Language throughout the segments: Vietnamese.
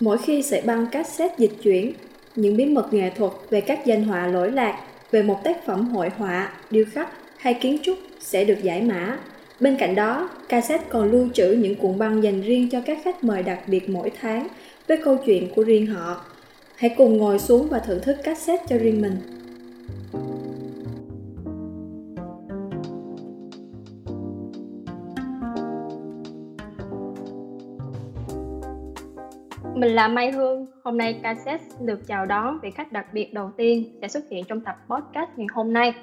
Mỗi khi sợi băng cassette dịch chuyển, những bí mật nghệ thuật về các danh họa lỗi lạc, về một tác phẩm hội họa, điêu khắc hay kiến trúc sẽ được giải mã. Bên cạnh đó, cassette còn lưu trữ những cuộn băng dành riêng cho các khách mời đặc biệt mỗi tháng với câu chuyện của riêng họ. Hãy cùng ngồi xuống và thưởng thức cassette cho riêng mình. Mình là Mai Hương, hôm nay cassette được chào đón vị khách đặc biệt đầu tiên sẽ xuất hiện trong tập podcast ngày hôm nay.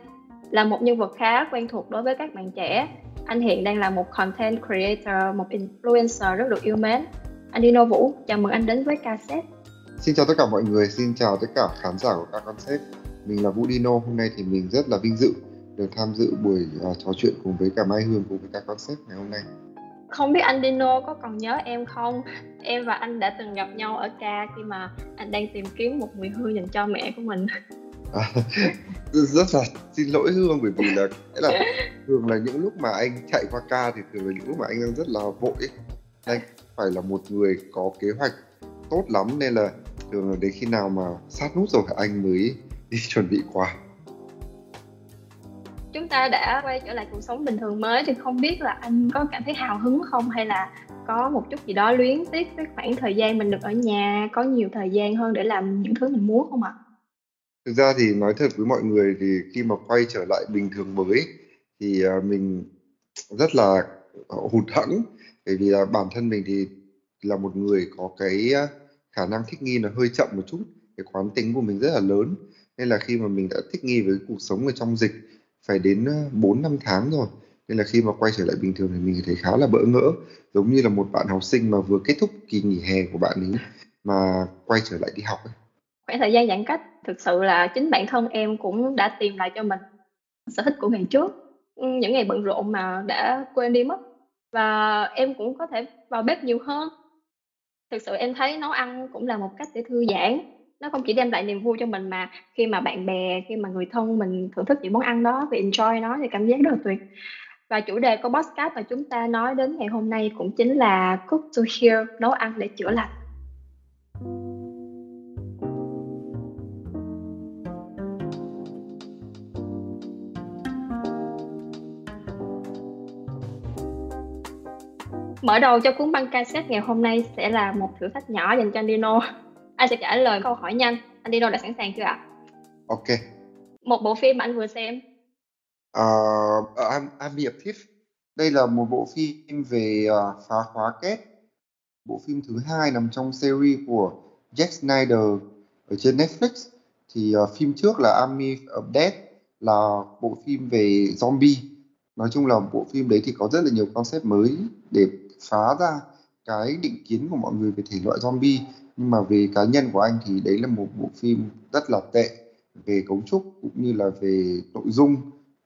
Là một nhân vật khá quen thuộc đối với các bạn trẻ, anh hiện đang là một content creator, một influencer rất được yêu mến. Anh Dino Vũ, chào mừng anh đến với cassette. Xin chào tất cả mọi người, xin chào tất cả khán giả của các concept. Mình là Vũ Dino, hôm nay thì mình rất là vinh dự được tham dự buổi uh, trò chuyện cùng với cả Mai Hương cùng với các concept ngày hôm nay không biết anh Dino có còn nhớ em không? Em và anh đã từng gặp nhau ở ca khi mà anh đang tìm kiếm một người hương dành cho mẹ của mình. À, rất là xin lỗi hương bởi vì là là thường là những lúc mà anh chạy qua ca thì thường là những lúc mà anh đang rất là vội. Anh phải là một người có kế hoạch tốt lắm nên là thường là đến khi nào mà sát nút rồi anh mới đi chuẩn bị quà ta đã quay trở lại cuộc sống bình thường mới thì không biết là anh có cảm thấy hào hứng không hay là có một chút gì đó luyến tiếc với khoảng thời gian mình được ở nhà, có nhiều thời gian hơn để làm những thứ mình muốn không ạ? Thực ra thì nói thật với mọi người thì khi mà quay trở lại bình thường mới thì à, mình rất là à, hụt hẫng. Bởi vì là bản thân mình thì là một người có cái à, khả năng thích nghi là hơi chậm một chút. Cái quán tính của mình rất là lớn. Nên là khi mà mình đã thích nghi với cuộc sống ở trong dịch phải đến ờ, 4 năm tháng rồi. Nên là khi mà quay trở lại bình thường thì mình thấy khá là bỡ ngỡ. Giống như là một bạn học sinh mà vừa kết thúc kỳ nghỉ hè của bạn ấy mà quay trở lại đi học ấy. khoảng thời gian giãn cách, thực sự là chính bản thân em cũng đã tìm lại cho mình sở thích của ngày trước ừ, những ngày bận rộn mà đã quên đi mất. Và em cũng có thể vào bếp nhiều hơn. Thực sự em thấy nấu ăn cũng là một cách để thư giãn nó không chỉ đem lại niềm vui cho mình mà khi mà bạn bè, khi mà người thân mình thưởng thức những món ăn đó và enjoy nó thì cảm giác rất là tuyệt. Và chủ đề của podcast mà chúng ta nói đến ngày hôm nay cũng chính là cook to heal nấu ăn để chữa lành. Mở đầu cho cuốn băng cassette ngày hôm nay sẽ là một thử thách nhỏ dành cho Dino anh sẽ trả lời câu hỏi nhanh. Anh đi đâu đã sẵn sàng chưa ạ? Ok. Một bộ phim anh vừa xem. Uh, I'm, I'm the Thief đây là một bộ phim về uh, phá khóa kết. Bộ phim thứ hai nằm trong series của Jack Snyder ở trên Netflix. Thì uh, phim trước là Army of Death là bộ phim về zombie. Nói chung là bộ phim đấy thì có rất là nhiều concept mới để phá ra cái định kiến của mọi người về thể loại zombie nhưng mà về cá nhân của anh thì đấy là một bộ phim rất là tệ, về cấu trúc cũng như là về nội dung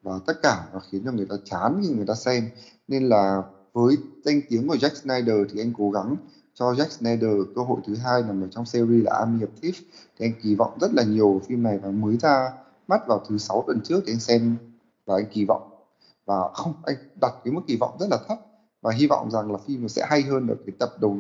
và tất cả nó khiến cho người ta chán khi người ta xem. Nên là với danh tiếng của Jack Snyder thì anh cố gắng cho Jack Snyder cơ hội thứ hai nằm ở trong series là Army of Thieves. Thì anh kỳ vọng rất là nhiều phim này và mới ra mắt vào thứ sáu tuần trước thì anh xem và anh kỳ vọng. Và không, anh đặt cái mức kỳ vọng rất là thấp và hy vọng rằng là phim nó sẽ hay hơn ở cái tập đầu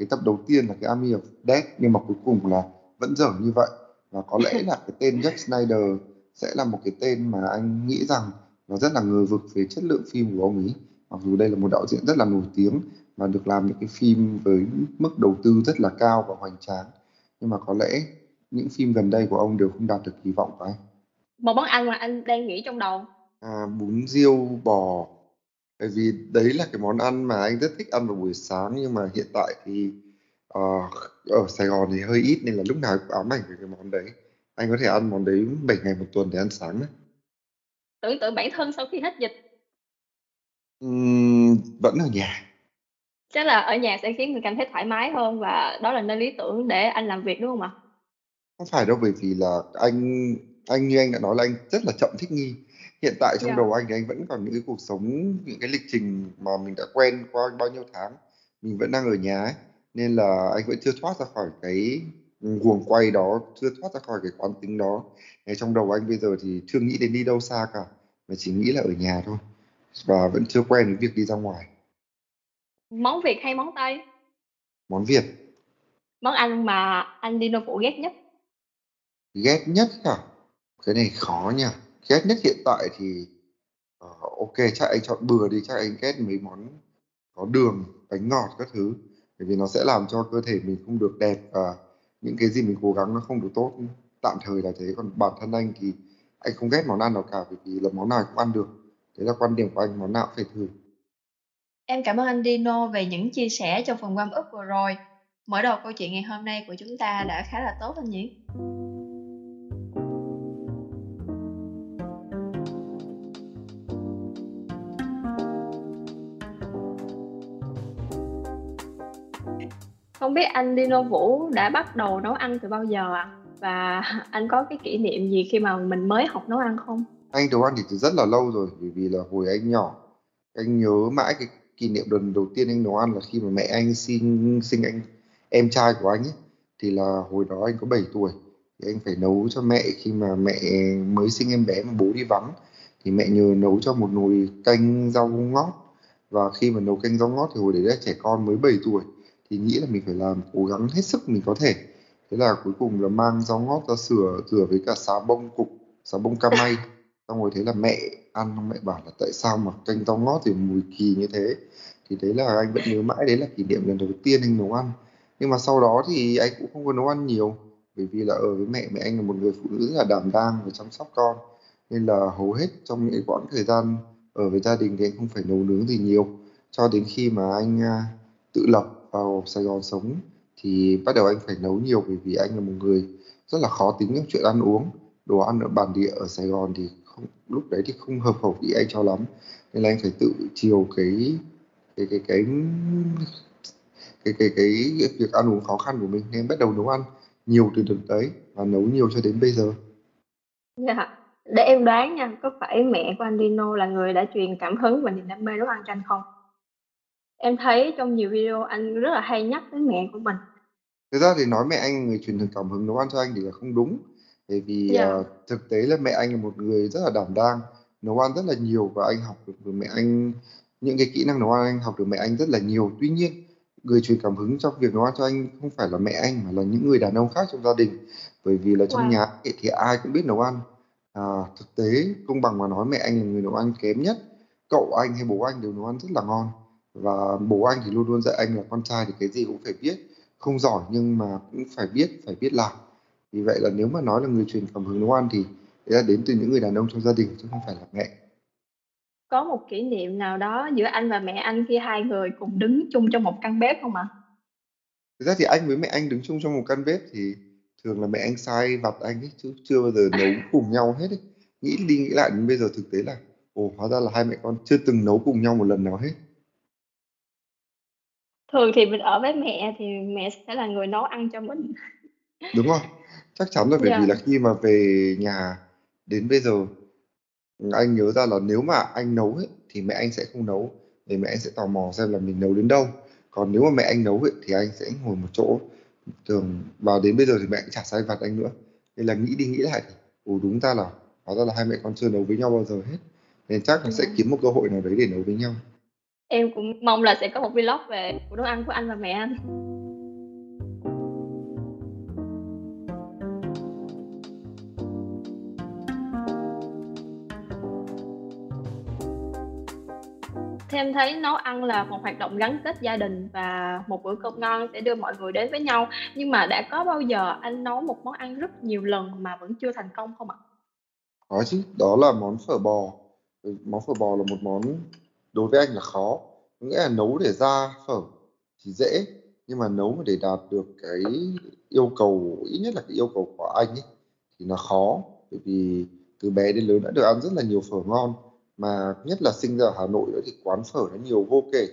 cái tập đầu tiên là cái Army of Death nhưng mà cuối cùng là vẫn dở như vậy. Và có lẽ là cái tên Jack Snyder sẽ là một cái tên mà anh nghĩ rằng nó rất là ngờ vực về chất lượng phim của ông ấy. Mặc dù đây là một đạo diễn rất là nổi tiếng và được làm những cái phim với mức đầu tư rất là cao và hoành tráng. Nhưng mà có lẽ những phim gần đây của ông đều không đạt được kỳ vọng của anh. Một món ăn mà anh đang nghĩ trong đầu. À, bún riêu bò bởi vì đấy là cái món ăn mà anh rất thích ăn vào buổi sáng nhưng mà hiện tại thì uh, ở Sài Gòn thì hơi ít nên là lúc nào cũng ám ảnh về cái món đấy. Anh có thể ăn món đấy 7 ngày một tuần để ăn sáng đấy tưởng tượng bản thân sau khi hết dịch. Uhm, vẫn ở nhà. Chắc là ở nhà sẽ khiến người cảm thấy thoải mái hơn và đó là nơi lý tưởng để anh làm việc đúng không ạ? Không phải đâu bởi vì là anh anh như anh đã nói là anh rất là chậm thích nghi hiện tại trong yeah. Dạ. đầu anh thì anh vẫn còn những cái cuộc sống những cái lịch trình mà mình đã quen qua bao nhiêu tháng mình vẫn đang ở nhà ấy nên là anh vẫn chưa thoát ra khỏi cái guồng quay đó chưa thoát ra khỏi cái quán tính đó Ngay trong đầu anh bây giờ thì chưa nghĩ đến đi đâu xa cả mà chỉ nghĩ là ở nhà thôi và vẫn chưa quen với việc đi ra ngoài món việt hay món tây món việt món ăn mà anh Dino Vũ ghét nhất? Ghét nhất hả? Cái này khó nha. Ghét nhất hiện tại thì uh, ok chắc anh chọn bừa đi, chắc anh ghét mấy món có đường, bánh ngọt các thứ. Bởi vì nó sẽ làm cho cơ thể mình không được đẹp và những cái gì mình cố gắng nó không được tốt. Tạm thời là thế. Còn bản thân anh thì anh không ghét món ăn nào cả bởi vì là món nào cũng ăn được. Đấy là quan điểm của anh, món nào cũng phải thử. Em cảm ơn anh Dino về những chia sẻ trong phần warm up vừa rồi. Mở đầu câu chuyện ngày hôm nay của chúng ta đã khá là tốt anh nhỉ? Không biết anh Dino Vũ đã bắt đầu nấu ăn từ bao giờ ạ? Và anh có cái kỷ niệm gì khi mà mình mới học nấu ăn không? Anh nấu ăn thì từ rất là lâu rồi, bởi vì là hồi anh nhỏ, anh nhớ mãi cái kỷ niệm lần đầu tiên anh nấu ăn là khi mà mẹ anh sinh sinh anh, em trai của anh ấy thì là hồi đó anh có 7 tuổi, thì anh phải nấu cho mẹ khi mà mẹ mới sinh em bé mà bố đi vắng thì mẹ nhờ nấu cho một nồi canh rau ngót và khi mà nấu canh rau ngót thì hồi đấy là trẻ con mới 7 tuổi thì nghĩ là mình phải làm, cố gắng hết sức mình có thể. Thế là cuối cùng là mang rau ngót ra sửa, rửa với cả xà bông cục, xà bông cam may. Xong rồi thế là mẹ ăn, mẹ bảo là tại sao mà canh rau ngót thì mùi kỳ như thế? Thì đấy là anh vẫn nhớ mãi đấy là kỷ niệm lần đầu tiên anh nấu ăn. Nhưng mà sau đó thì anh cũng không có nấu ăn nhiều, bởi vì là ở với mẹ mẹ anh là một người phụ nữ rất là đảm đang và chăm sóc con. Nên là hầu hết trong những quãng thời gian ở với gia đình thì anh không phải nấu nướng gì nhiều. Cho đến khi mà anh à, tự lập vào Sài Gòn sống thì bắt đầu anh phải nấu nhiều bởi vì anh là một người rất là khó tính trong chuyện ăn uống đồ ăn ở bản địa ở Sài Gòn thì không lúc đấy thì không hợp khẩu vị anh cho lắm nên là anh phải tự chiều cái cái cái cái cái cái cái, cái việc ăn uống khó khăn của mình nên bắt đầu nấu ăn nhiều từ đợt đấy và nấu nhiều cho đến bây giờ. Dạ. Để em đoán nha, có phải mẹ của anh Dino là người đã truyền cảm hứng và niềm đam mê nấu ăn cho anh không? Em thấy trong nhiều video anh rất là hay nhắc đến mẹ của mình. Thực ra thì nói mẹ anh người truyền cảm hứng nấu ăn cho anh thì là không đúng. Bởi vì Dạ. uh, thực tế là mẹ anh là một người rất là đảm đang, nấu ăn rất là nhiều và anh học được từ mẹ anh những cái kỹ năng nấu ăn anh học được mẹ anh rất là nhiều. Tuy nhiên, người truyền cảm hứng trong việc nấu ăn cho anh không phải là mẹ anh mà là những người đàn ông khác trong gia đình. Bởi vì là trong Wow. nhà thì ai cũng biết nấu ăn. À, thực tế công bằng mà nói mẹ anh là người nấu ăn kém nhất. Cậu anh hay bố anh đều nấu ăn rất là ngon và bố anh thì luôn luôn dạy anh là con trai thì cái gì cũng phải biết không giỏi nhưng mà cũng phải biết phải biết làm vì vậy là nếu mà nói là người truyền cảm hứng nấu ăn thì đấy là đến từ những người đàn ông trong gia đình chứ không phải là mẹ Có một kỷ niệm nào đó giữa anh và mẹ anh khi hai người cùng đứng chung trong một căn bếp không ạ? thực ra thì anh với mẹ anh đứng chung trong một căn bếp thì thường là mẹ anh sai vặt anh ấy chứ chưa bao giờ nấu cùng nhau hết ấy. nghĩ đi nghĩ lại đến bây giờ thực tế là ồ hóa ra là hai mẹ con chưa từng nấu cùng nhau một lần nào hết Thường thì mình ở với mẹ thì mẹ sẽ là người nấu ăn cho mình. đúng không chắc chắn rồi bởi vì Dạ. là khi mà về nhà đến bây giờ anh nhớ ra là nếu mà anh nấu ấy, thì mẹ anh sẽ không nấu vì mẹ anh sẽ tò mò xem là mình nấu đến đâu còn nếu mà mẹ anh nấu ấy, thì anh sẽ ngồi một chỗ thường và đến bây giờ thì mẹ cũng chả sai vặt anh nữa nên là nghĩ đi nghĩ lại thì ồ đúng ra là hóa ra là hai mẹ con chưa nấu với nhau bao giờ hết nên chắc là sẽ Dạ. kiếm một cơ hội nào đấy để nấu với nhau Em cũng mong là sẽ có một vlog về của nấu ăn của anh và mẹ anh. Thêm em thấy nấu ăn là một hoạt động gắn kết gia đình và một bữa cơm ngon sẽ đưa mọi người đến với nhau. Nhưng mà đã có bao giờ anh nấu một món ăn rất nhiều lần mà vẫn chưa thành công không ạ? có chứ, đó là món phở bò ừ, món phở bò là một món đối với anh là khó. Nghĩa là nấu để ra phở thì dễ, nhưng mà nấu mà để đạt được cái yêu cầu, ít nhất là cái yêu cầu của anh ấy, thì là khó. Bởi vì từ bé đến lớn đã được ăn rất là nhiều phở ngon, mà nhất là sinh ra ở Hà Nội nữa thì quán phở nó nhiều vô kể.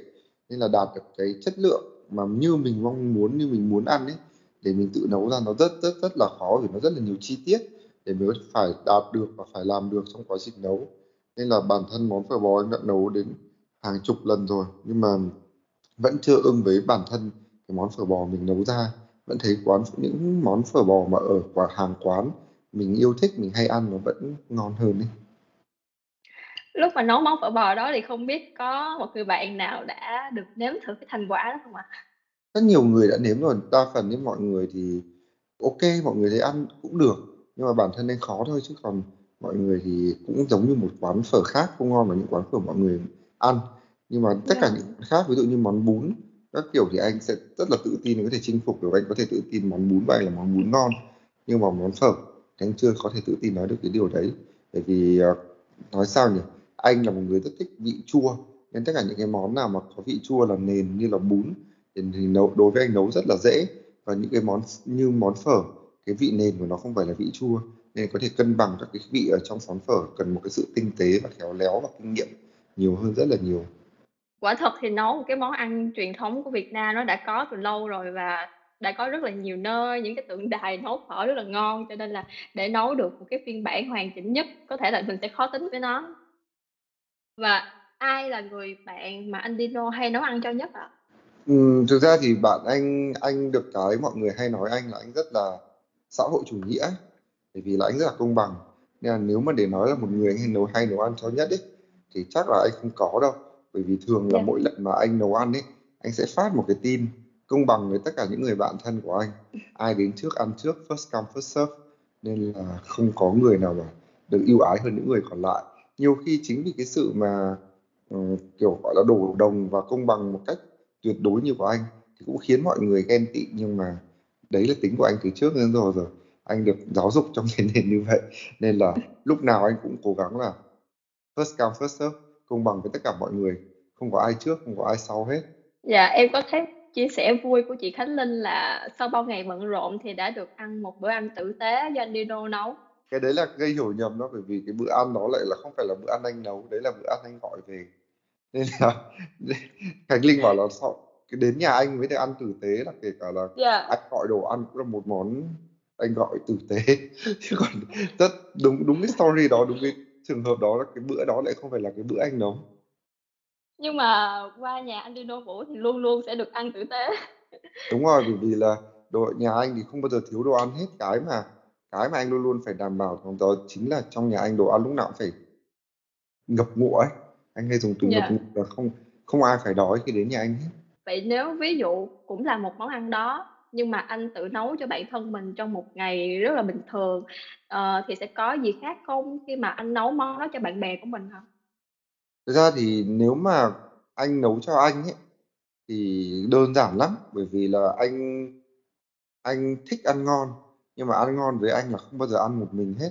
Nên là đạt được cái chất lượng mà như mình mong muốn, như mình muốn ăn ấy, để mình tự nấu ra nó rất rất rất là khó vì nó rất là nhiều chi tiết để mới phải đạt được và phải làm được trong quá trình nấu. Nên là bản thân món phở bò anh đã nấu đến hàng chục lần rồi nhưng mà vẫn chưa ưng với bản thân cái món phở bò mình nấu ra. Vẫn thấy quán những món phở bò mà ở quả hàng quán mình yêu thích mình hay ăn nó vẫn ngon hơn ấy. Lúc mà nấu món phở bò đó thì không biết có một người bạn nào đã được nếm thử cái thành quả đó không ạ? rất nhiều người đã nếm rồi đa phần những mọi người thì ok mọi người thấy ăn cũng được nhưng mà bản thân anh khó thôi chứ còn mọi người thì cũng giống như một quán phở khác không ngon bằng những quán phở mọi người ăn nhưng mà tất cả Dạ. những quán khác ví dụ như món bún các kiểu thì anh sẽ rất là tự tin có thể chinh phục được. Anh có thể tự tin món bún anh là món bún ngon nhưng mà món phở anh chưa có thể tự tin nói được cái điều đấy. Bởi vì ờ, nói sao nhỉ? Anh là một người rất thích vị chua nên tất cả những cái món nào mà có vị chua là nền như là bún thì, thì nấu đối với anh nấu rất là dễ. Và những cái món như món phở cái vị nền của nó không phải là vị chua nên có thể cân bằng các cái vị ở trong món phở cần một cái sự tinh tế và khéo léo và kinh nghiệm nhiều hơn rất là nhiều Quả thật thì nấu một cái món ăn truyền thống của Việt Nam nó đã có từ lâu rồi và đã có rất là nhiều nơi những cái tượng đài nấu phở rất là ngon cho nên là để nấu được một cái phiên bản hoàn chỉnh nhất có thể là mình sẽ khó tính với nó. Và ai là người bạn mà anh Dino hay nấu ăn cho nhất ạ? Ừ, thực ra thì bạn anh anh được cái mọi người hay nói anh là anh rất là xã hội chủ nghĩa ấy. bởi vì là anh rất là công bằng nên là nếu mà để nói là một người anh hay nấu hay nấu ăn cho nhất ấy thì chắc là anh không có đâu bởi vì thường là Dạ. mỗi lần mà anh nấu ăn ấy anh sẽ phát một cái tin công bằng với tất cả những người bạn thân của anh. Ai đến trước ăn trước first come first serve. Nên là không có người nào mà được ưu ái hơn những người còn lại. Nhiều khi chính vì cái sự mà ừ, kiểu gọi là đổ đồng và công bằng một cách tuyệt đối như của anh thì cũng khiến mọi người ghen tị. Nhưng mà đấy là tính của anh từ trước đến rồi rồi. Anh được giáo dục trong cái nền như vậy. Nên là lúc nào anh cũng cố gắng là first come first serve công bằng với tất cả mọi người không có ai trước không có ai sau hết Dạ em có thấy chia sẻ vui của chị Khánh Linh là sau bao ngày bận rộn thì đã được ăn một bữa ăn tử tế do anh Dino nấu. cái đấy là gây hiểu nhầm đó bởi vì cái bữa ăn đó lại là không phải là bữa ăn anh nấu đấy là bữa ăn anh gọi về nên là Khánh Linh bảo là cái đến nhà anh mới được ăn tử tế là kể cả là Dạ. anh gọi đồ ăn cũng là một món anh gọi tử tế chứ còn rất đúng đúng cái story đó đúng cái trường hợp đó là cái bữa đó lại không phải là cái bữa anh nấu Nhưng mà qua nhà anh Dino Vũ thì luôn luôn sẽ được ăn tử tế. đúng rồi bởi vì là đồ nhà anh thì không bao giờ thiếu đồ ăn hết cái mà cái mà anh luôn luôn phải đảm bảo đó, đó chính là trong nhà anh đồ ăn lúc nào cũng phải ngập ngụa ấy anh hay dùng từ ngập Dạ. ngụa là không không ai phải đói khi đến nhà anh hết Vậy nếu ví dụ cũng là một món ăn đó nhưng mà anh tự nấu cho bản thân mình trong một ngày rất là bình thường. Ờ, thì sẽ có gì khác không khi mà anh nấu món đó cho bạn bè của mình hả? thực ra thì nếu mà anh nấu cho anh ấy thì đơn giản lắm. Bởi vì là anh anh thích ăn ngon. Nhưng mà ăn ngon với anh là không bao giờ ăn một mình hết.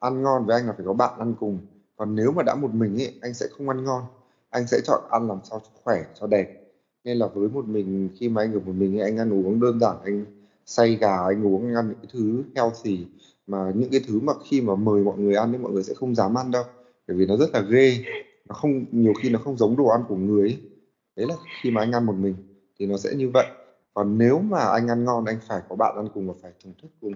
Ăn ngon với anh là phải có bạn ăn cùng. Còn nếu mà đã một mình ấy anh sẽ không ăn ngon. Anh sẽ chọn ăn làm sao cho khỏe cho đẹp nên là với một mình, khi mà anh ở một mình, anh ăn uống đơn giản, anh xay gà, anh uống, anh ăn những cái thứ healthy. Mà những cái thứ mà khi mà mời mọi người ăn thì mọi người sẽ không dám ăn đâu. Bởi vì nó rất là ghê. Nó không, nhiều khi nó không giống đồ ăn của người ấy. đấy là khi mà anh ăn một mình, thì nó sẽ như vậy. Còn nếu mà anh ăn ngon, anh phải có bạn ăn cùng và phải thưởng thức cùng.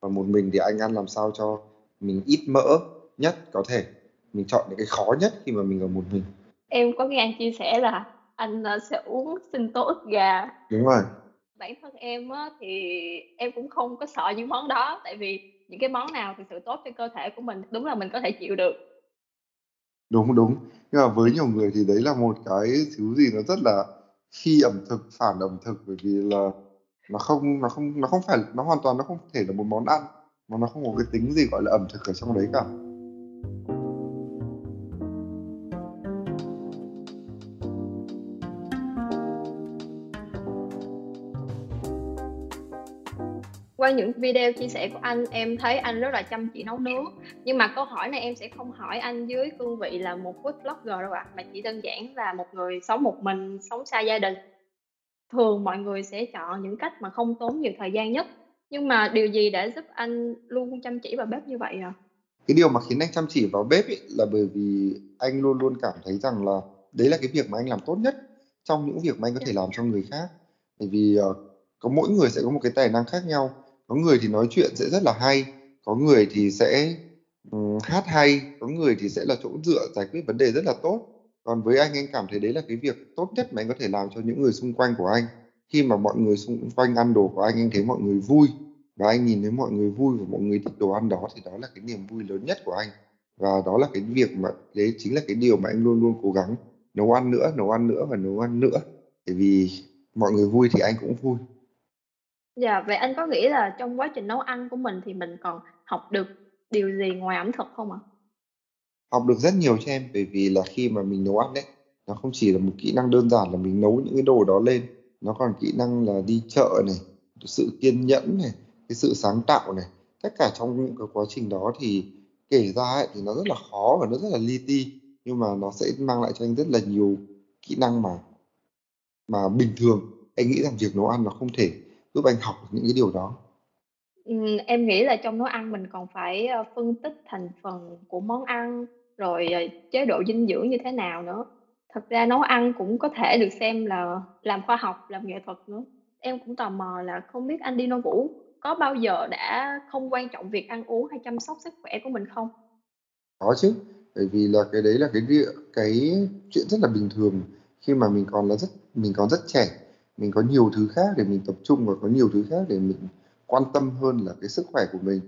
Còn một mình thì anh ăn làm sao cho mình ít mỡ nhất có thể. Mình chọn những cái khó nhất khi mà mình ở một mình. Em có nghe anh chia sẻ là anh ờ, sẽ uống sinh tố ức gà. đúng rồi Bản thân em á, thì em cũng không có sợ những món đó tại vì những cái món nào thực sự tốt cho cơ thể của mình đúng là mình có thể chịu được. đúng đúng nhưng mà với nhiều người thì đấy là một cái thứ gì nó rất là phi ẩm thực phản ẩm thực bởi vì là nó không nó không nó không phải nó hoàn toàn nó không thể là một món ăn mà nó không có cái tính gì gọi là ẩm thực ở trong đấy cả Qua những video chia sẻ của anh em thấy anh rất là chăm chỉ nấu nướng. Nhưng mà câu hỏi này em sẽ không hỏi anh dưới cương vị là một food blogger đâu ạ mà chỉ đơn giản là một người sống một mình sống xa gia đình. Thường mọi người sẽ chọn những cách mà không tốn nhiều thời gian nhất. Nhưng mà điều gì đã giúp anh luôn chăm chỉ vào bếp như vậy à cái điều mà khiến anh chăm chỉ vào bếp ấy là bởi vì anh luôn luôn cảm thấy rằng là đấy là cái việc mà anh làm tốt nhất trong những việc mà anh có thể làm cho người khác. Bởi vì uh, có mỗi người sẽ có một cái tài năng khác nhau có người thì nói chuyện sẽ rất là hay có người thì sẽ um, hát hay có người thì sẽ là chỗ dựa giải quyết vấn đề rất là tốt. Còn với anh anh cảm thấy đấy là cái việc tốt nhất mà anh có thể làm cho những người xung quanh của anh. Khi mà mọi người xung quanh ăn đồ của anh anh thấy mọi người vui và anh nhìn thấy mọi người vui và mọi người thích đồ ăn đó thì đó là cái niềm vui lớn nhất của anh. Và đó là cái việc mà đấy chính là cái điều mà anh luôn luôn cố gắng nấu ăn nữa nấu ăn nữa và nấu ăn nữa. Bởi vì mọi người vui thì anh cũng vui. Dạ, vậy anh có nghĩ là trong quá trình nấu ăn của mình thì mình còn học được điều gì ngoài ẩm thực không ạ? Học được rất nhiều cho em bởi vì là khi mà mình nấu ăn đấy, nó không chỉ là một kỹ năng đơn giản là mình nấu những cái đồ đó lên, nó còn kỹ năng là đi chợ này, sự kiên nhẫn này, cái sự sáng tạo này. Tất cả trong những cái quá trình đó thì kể ra ấy, thì nó rất là khó và nó rất là li ti nhưng mà nó sẽ mang lại cho anh rất là nhiều kỹ năng mà mà bình thường anh nghĩ rằng việc nấu ăn nó không thể giúp anh học những cái điều đó em nghĩ là trong nấu ăn mình còn phải, ơ, phân tích thành phần của món ăn, rồi, ờ, chế độ dinh dưỡng như thế nào nữa. Thật ra nấu ăn cũng có thể được xem là làm khoa học, làm nghệ thuật nữa. Em cũng tò mò là không biết anh Dino Vũ có bao giờ đã không quan trọng việc ăn uống hay chăm sóc sức khỏe của mình không? Có chứ, bởi vì là cái đấy là cái cái chuyện rất là bình thường khi mà mình còn là rất mình còn rất trẻ, mình có nhiều thứ khác để mình tập trung và có nhiều thứ khác để mình quan tâm hơn là cái sức khỏe của mình.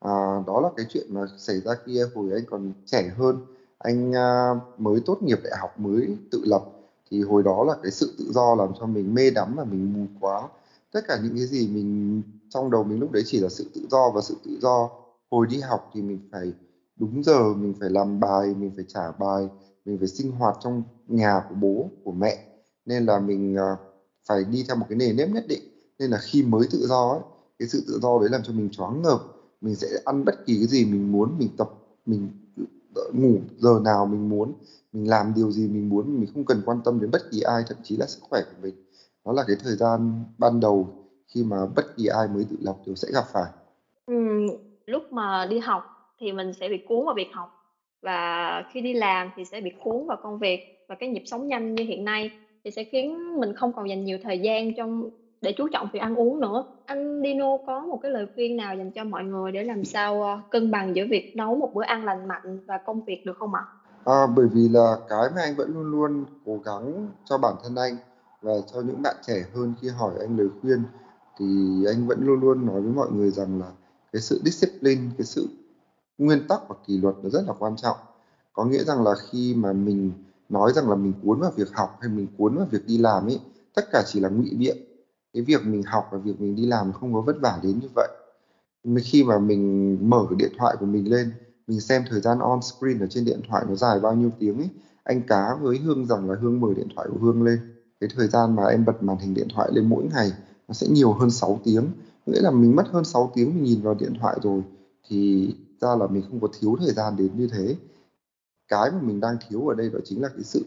À, đó là cái chuyện mà xảy ra khi hồi anh còn trẻ hơn, anh à, mới tốt nghiệp đại học mới tự lập thì hồi đó là cái sự tự do làm cho mình mê đắm và mình mù quá. Tất cả những cái gì mình trong đầu mình lúc đấy chỉ là sự tự do và sự tự do. Hồi đi học thì mình phải đúng giờ mình phải làm bài mình phải trả bài mình phải sinh hoạt trong nhà của bố của mẹ nên là mình à, phải đi theo một cái nề nếp nhất định. Nên là khi mới tự do ấy cái sự tự do đấy làm cho mình choáng ngợp. Mình sẽ ăn bất kỳ cái gì mình muốn mình tập mình ngủ giờ nào mình muốn mình làm điều gì mình muốn mình không cần quan tâm đến bất kỳ ai thậm chí là sức khỏe của mình. Đó là cái thời gian ban đầu khi mà bất kỳ ai mới tự lập đều sẽ gặp phải. Ừ, lúc mà đi học thì mình sẽ bị cuốn vào việc học và khi đi làm thì sẽ bị cuốn vào công việc và cái nhịp sống nhanh như hiện nay thì sẽ khiến mình không còn dành nhiều thời gian trong để chú trọng việc ăn uống nữa. Anh Dino có một cái lời khuyên nào dành cho mọi người để làm sao ờ, cân bằng giữa việc nấu một bữa ăn lành mạnh và công việc được không ạ? À, bởi vì là cái mà anh vẫn luôn luôn cố gắng cho bản thân anh và cho những bạn trẻ hơn khi hỏi anh lời khuyên thì anh vẫn luôn luôn nói với mọi người rằng là cái sự discipline, cái sự nguyên tắc và kỷ luật nó rất là quan trọng có nghĩa rằng là khi mà mình nói rằng là mình cuốn vào việc học hay mình cuốn vào việc đi làm ấy, tất cả chỉ là ngụy biện. Cái việc mình học và việc mình đi làm không có vất vả đến như vậy. Khi mà mình mở điện thoại của mình lên, mình xem thời gian on screen ở trên điện thoại nó dài bao nhiêu tiếng ấy, anh cá với hương rằng là hương mở điện thoại của hương lên. Cái thời gian mà em bật màn hình điện thoại lên mỗi ngày nó sẽ nhiều hơn 6 tiếng. Nghĩa là mình mất hơn 6 tiếng mình nhìn vào điện thoại rồi, thì ra là mình không có thiếu thời gian đến như thế cái mà mình đang thiếu ở đây đó chính là cái sự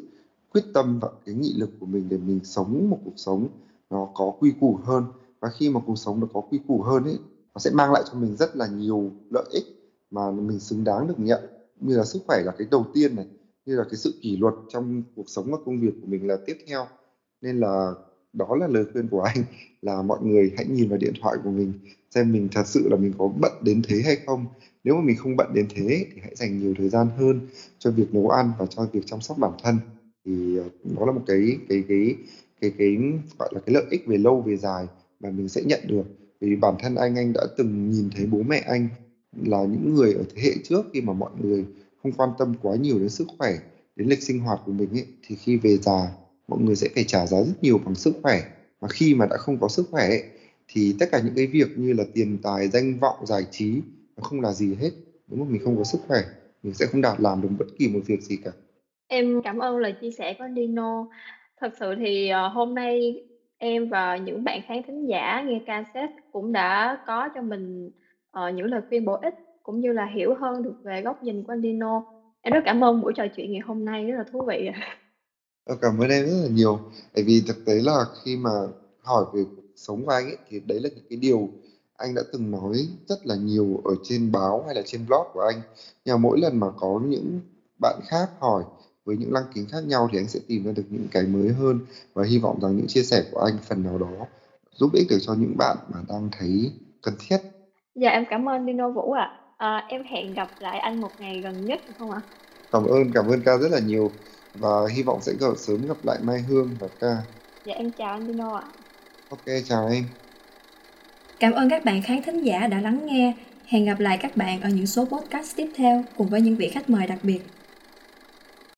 quyết tâm và cái nghị lực của mình để mình sống một cuộc sống nó có quy củ hơn. Và khi mà cuộc sống nó có quy củ hơn ấy, nó sẽ mang lại cho mình rất là nhiều lợi ích mà mình xứng đáng được nhận. Như là sức khỏe là cái đầu tiên này, như là cái sự kỷ luật trong cuộc sống và công việc của mình là tiếp theo. Nên là đó là lời khuyên của anh, là mọi người hãy nhìn vào điện thoại của mình xem mình thật sự là mình có bận đến thế hay không. Nếu mà mình không bận đến thế thì hãy dành nhiều thời gian hơn cho việc nấu ăn và cho việc chăm sóc bản thân. Thì ờ, đó là một cái cái cái cái cái gọi là cái lợi ích về lâu về dài mà mình sẽ nhận được. Vì bản thân anh anh đã từng nhìn thấy bố mẹ anh là những người ở thế hệ trước khi mà mọi người không quan tâm quá nhiều đến sức khỏe đến lịch sinh hoạt của mình ấy thì khi về già mọi người sẽ phải trả giá rất nhiều bằng sức khỏe. Và khi mà đã không có sức khỏe ấy, thì tất cả những cái việc như là tiền tài danh vọng giải trí nó không là gì hết nếu mà mình không có sức khỏe mình sẽ không đạt làm được bất kỳ một việc gì cả Em cảm ơn lời chia sẻ của Dino. Thật sự thì ờ, hôm nay em và những bạn khán thính giả nghe cassette cũng đã có cho mình ờ, những lời khuyên bổ ích cũng như là hiểu hơn được về góc nhìn của anh Dino. Em rất cảm ơn buổi trò chuyện ngày hôm nay rất là thú vị. Cảm ơn em rất là nhiều bởi vì thực tế là khi mà hỏi về sống của anh ấy thì đấy là những cái điều anh đã từng nói rất là nhiều ở trên báo hay là trên blog của anh nhưng mà mỗi lần mà có những bạn khác hỏi với những lăng kính khác nhau thì anh sẽ tìm ra được những cái mới hơn và hy vọng rằng những chia sẻ của anh phần nào đó giúp ích được cho những bạn mà đang thấy cần thiết Dạ em cảm ơn Dino Vũ ạ. À, em hẹn gặp lại anh một ngày gần nhất được không ạ? cảm ơn cảm ơn ca rất là nhiều và hy vọng sẽ gặp sớm gặp lại Mai Hương và ca Dạ em chào anh Dino ạ ok, chào em Cảm ơn các bạn khán thính giả đã lắng nghe. Hẹn gặp lại các bạn ở những số podcast tiếp theo cùng với những vị khách mời đặc biệt.